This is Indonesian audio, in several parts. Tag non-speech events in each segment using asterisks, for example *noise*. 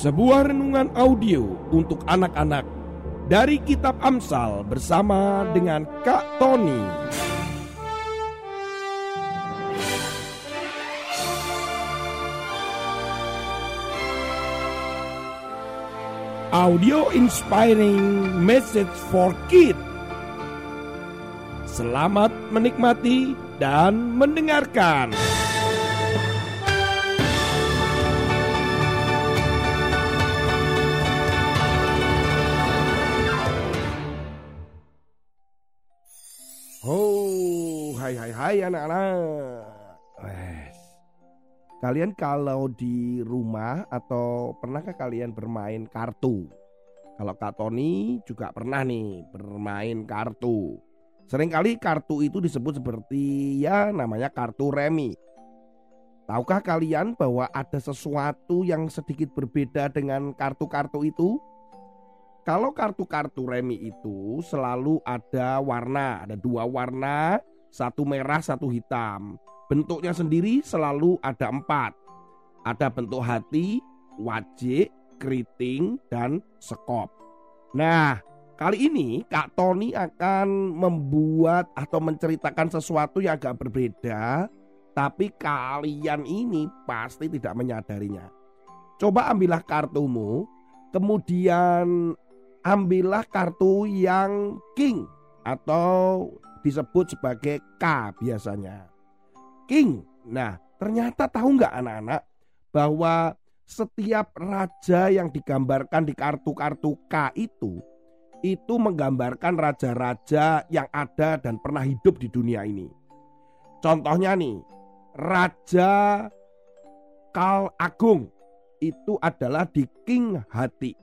Sebuah renungan audio untuk anak-anak dari Kitab Amsal bersama dengan Kak Tony. Audio inspiring message for kids. Selamat menikmati dan mendengarkan. Hai anak-anak. Wes. Kalian kalau di rumah atau pernahkah kalian bermain kartu? Kalau Kak Tony juga pernah nih bermain kartu. Seringkali kartu itu disebut seperti ya namanya kartu remi. Tahukah kalian bahwa ada sesuatu yang sedikit berbeda dengan kartu-kartu itu? Kalau kartu-kartu remi itu selalu ada warna, ada dua warna, satu merah, satu hitam. Bentuknya sendiri selalu ada empat. Ada bentuk hati, wajik, keriting, dan sekop. Nah, kali ini Kak Tony akan membuat atau menceritakan sesuatu yang agak berbeda, tapi kalian ini pasti tidak menyadarinya. Coba ambillah kartumu, kemudian ambillah kartu yang king atau disebut sebagai K biasanya. King. Nah, ternyata tahu nggak anak-anak bahwa setiap raja yang digambarkan di kartu-kartu K itu itu menggambarkan raja-raja yang ada dan pernah hidup di dunia ini. Contohnya nih, Raja Kal Agung itu adalah di King Hati.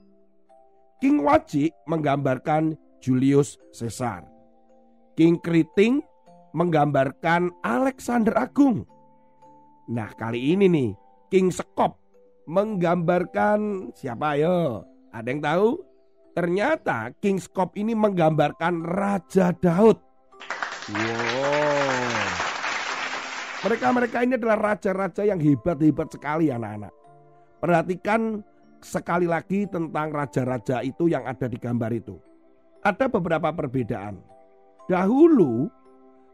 King Wajik menggambarkan Julius Caesar. King Keriting menggambarkan Alexander Agung. Nah kali ini nih King Sekop menggambarkan siapa ayo? Ada yang tahu? Ternyata King Sekop ini menggambarkan Raja Daud. Wow. Mereka-mereka ini adalah raja-raja yang hebat-hebat sekali anak-anak. Perhatikan sekali lagi tentang raja-raja itu yang ada di gambar itu. Ada beberapa perbedaan. Dahulu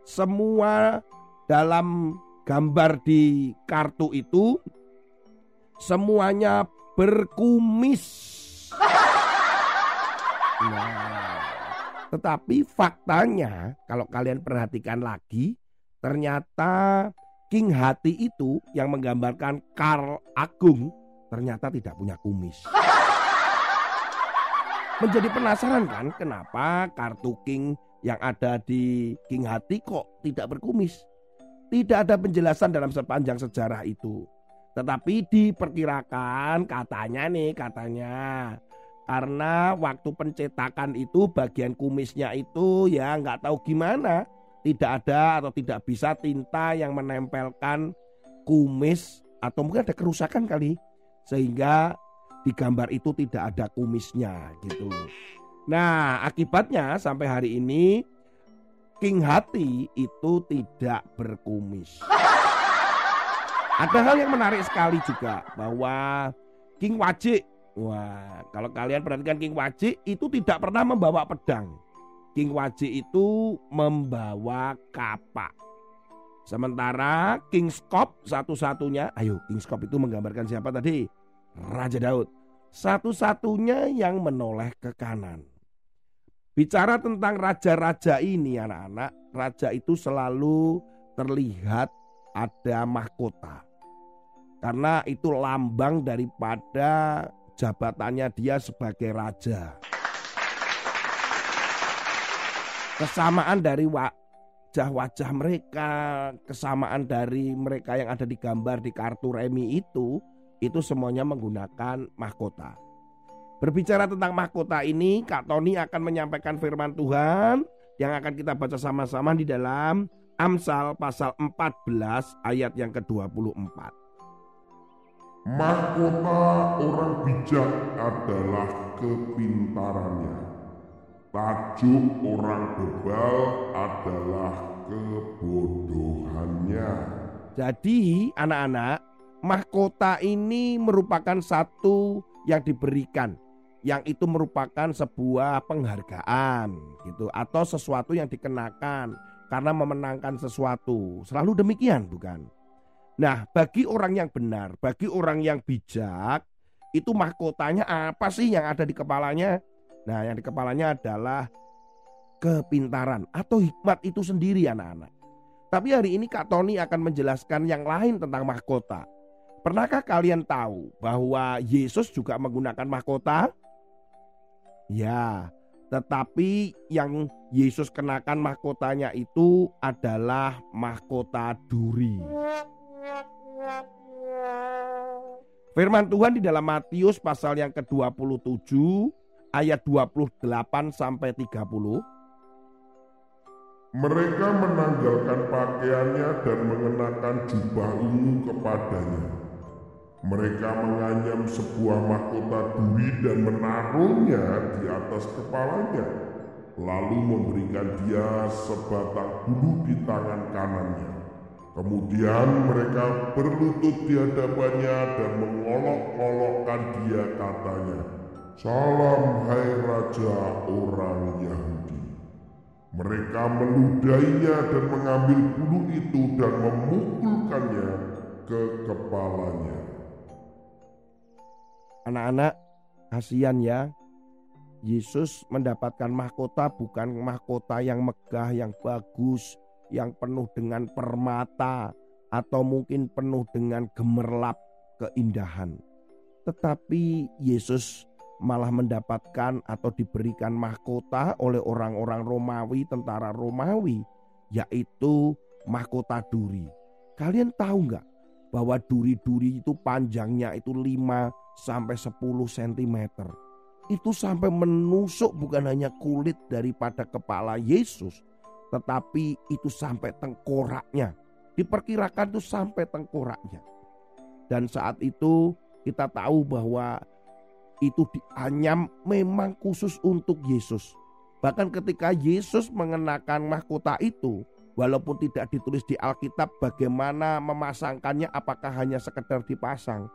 semua dalam gambar di kartu itu semuanya berkumis. *laughs* Nah, tetapi faktanya kalau kalian perhatikan lagi ternyata King Hati itu yang menggambarkan Karl Agung ternyata tidak punya kumis. *laughs* Menjadi penasaran kan kenapa kartu King yang ada di King Hati kok tidak berkumis? Tidak ada penjelasan dalam sepanjang sejarah itu. Tetapi diperkirakan katanya nih katanya karena waktu pencetakan itu bagian kumisnya itu ya nggak tahu gimana tidak ada atau tidak bisa tinta yang menempelkan kumis atau mungkin ada kerusakan kali sehingga di gambar itu tidak ada kumisnya gitu. Nah, akibatnya sampai hari ini King Hati itu tidak berkumis. Ada hal yang menarik sekali juga bahwa King Wajik, wah kalau kalian perhatikan King Wajik itu tidak pernah membawa pedang. King Wajik itu membawa kapak. Sementara King Skop satu-satunya, ayo King Skop itu menggambarkan siapa tadi? Raja Daud. Satu-satunya yang menoleh ke kanan. Bicara tentang raja-raja ini anak-anak, raja itu selalu terlihat ada mahkota. Karena itu lambang daripada jabatannya dia sebagai raja. Kesamaan dari wajah-wajah mereka, kesamaan dari mereka yang ada di gambar di kartu remi itu, itu semuanya menggunakan mahkota. Berbicara tentang mahkota ini, Kak Tony akan menyampaikan firman Tuhan yang akan kita baca sama-sama di dalam Amsal pasal 14 ayat yang ke-24. Mahkota orang bijak adalah kepintarannya. Tajuk orang bebal adalah kebodohannya. Jadi anak-anak, mahkota ini merupakan satu yang diberikan yang itu merupakan sebuah penghargaan gitu atau sesuatu yang dikenakan karena memenangkan sesuatu. Selalu demikian, bukan? Nah, bagi orang yang benar, bagi orang yang bijak, itu mahkotanya apa sih yang ada di kepalanya? Nah, yang di kepalanya adalah kepintaran atau hikmat itu sendiri anak-anak. Tapi hari ini Kak Tony akan menjelaskan yang lain tentang mahkota. Pernahkah kalian tahu bahwa Yesus juga menggunakan mahkota? Ya, tetapi yang Yesus kenakan mahkotanya itu adalah mahkota duri. Firman Tuhan di dalam Matius pasal yang ke-27 ayat 28 sampai 30. Mereka menanggalkan pakaiannya dan mengenakan jubah ungu kepadanya mereka menganyam sebuah mahkota duri dan menaruhnya di atas kepalanya, lalu memberikan dia sebatang bulu di tangan kanannya. Kemudian mereka berlutut di hadapannya dan mengolok-olokkan dia katanya, Salam hai Raja orang Yahudi. Mereka meludainya dan mengambil bulu itu dan memukulkannya ke kepalanya. Anak-anak, kasihan ya. Yesus mendapatkan mahkota bukan mahkota yang megah, yang bagus, yang penuh dengan permata, atau mungkin penuh dengan gemerlap keindahan. Tetapi Yesus malah mendapatkan atau diberikan mahkota oleh orang-orang Romawi, tentara Romawi, yaitu mahkota duri. Kalian tahu nggak bahwa duri-duri itu panjangnya itu 5 sampai 10 cm. Itu sampai menusuk bukan hanya kulit daripada kepala Yesus, tetapi itu sampai tengkoraknya. Diperkirakan itu sampai tengkoraknya. Dan saat itu kita tahu bahwa itu dianyam memang khusus untuk Yesus. Bahkan ketika Yesus mengenakan mahkota itu, walaupun tidak ditulis di Alkitab bagaimana memasangkannya apakah hanya sekedar dipasang,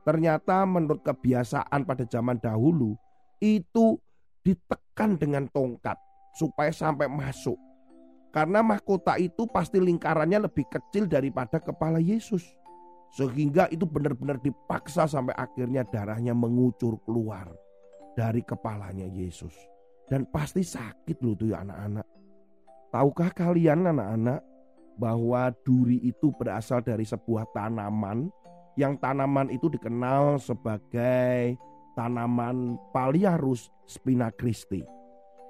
Ternyata menurut kebiasaan pada zaman dahulu itu ditekan dengan tongkat supaya sampai masuk. Karena mahkota itu pasti lingkarannya lebih kecil daripada kepala Yesus. Sehingga itu benar-benar dipaksa sampai akhirnya darahnya mengucur keluar dari kepalanya Yesus. Dan pasti sakit loh tuh ya anak-anak. Tahukah kalian anak-anak bahwa duri itu berasal dari sebuah tanaman yang tanaman itu dikenal sebagai tanaman Paliarus spinakristi.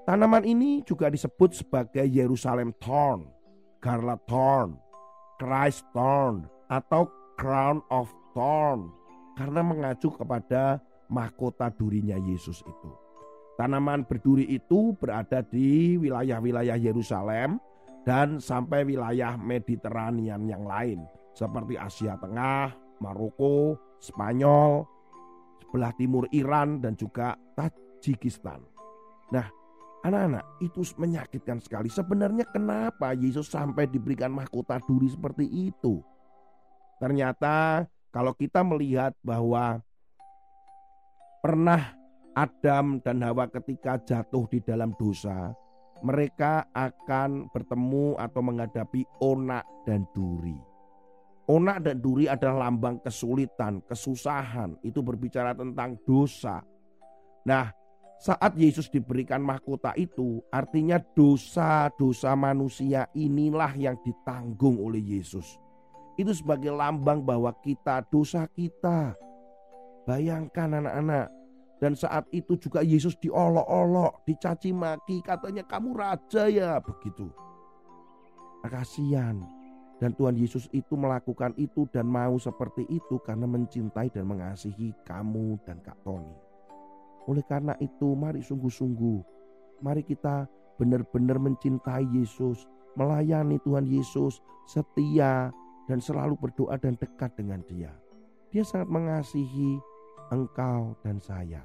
Tanaman ini juga disebut sebagai Yerusalem thorn, Garla thorn, Christ thorn, atau crown of thorn karena mengacu kepada mahkota durinya Yesus itu. Tanaman berduri itu berada di wilayah-wilayah Yerusalem dan sampai wilayah Mediterania yang lain seperti Asia Tengah, Maroko, Spanyol, sebelah timur Iran dan juga Tajikistan. Nah, anak-anak itu menyakitkan sekali. Sebenarnya kenapa Yesus sampai diberikan mahkota duri seperti itu? Ternyata kalau kita melihat bahwa pernah Adam dan Hawa ketika jatuh di dalam dosa, mereka akan bertemu atau menghadapi onak dan duri. Onak dan duri adalah lambang kesulitan, kesusahan. Itu berbicara tentang dosa. Nah, saat Yesus diberikan mahkota itu, artinya dosa-dosa manusia inilah yang ditanggung oleh Yesus. Itu sebagai lambang bahwa kita, dosa kita. Bayangkan anak-anak, dan saat itu juga Yesus diolok-olok, dicaci maki, katanya kamu raja ya, begitu. Kasihan, dan Tuhan Yesus itu melakukan itu dan mau seperti itu karena mencintai dan mengasihi kamu dan Kak Tony. Oleh karena itu mari sungguh-sungguh. Mari kita benar-benar mencintai Yesus. Melayani Tuhan Yesus setia dan selalu berdoa dan dekat dengan dia. Dia sangat mengasihi engkau dan saya.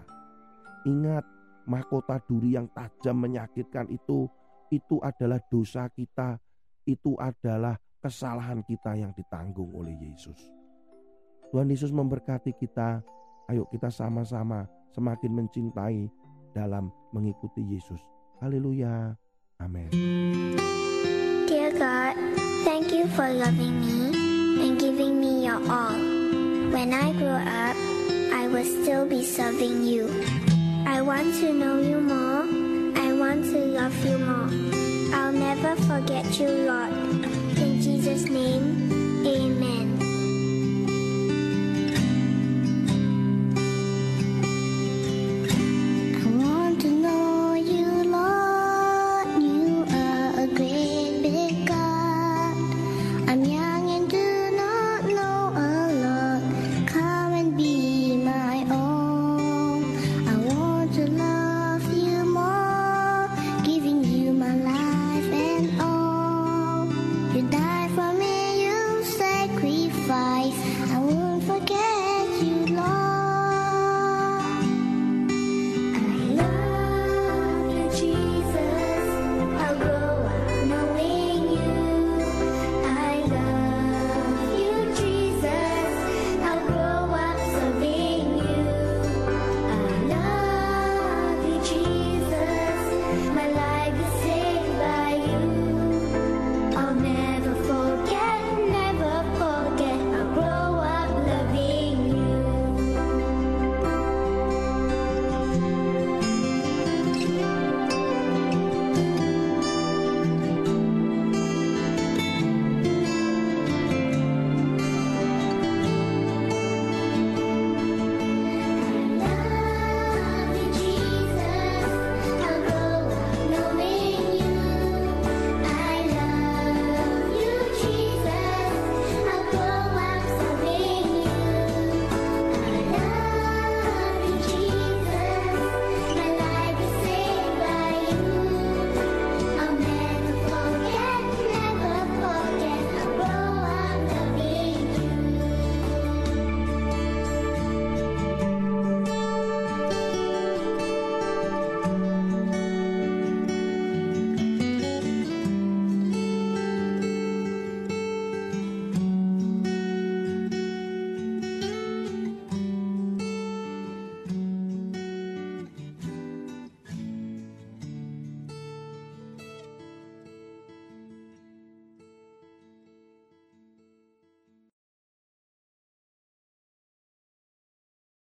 Ingat mahkota duri yang tajam menyakitkan itu itu adalah dosa kita, itu adalah kesalahan kita yang ditanggung oleh Yesus. Tuhan Yesus memberkati kita. Ayo kita sama-sama semakin mencintai dalam mengikuti Yesus. Haleluya. Amin. Dear God, thank you for loving me and giving me your all. When I grow up, I will still be serving you. I want to know you more. I want to love you more. I'll never forget you, Lord. Jesus' name, amen.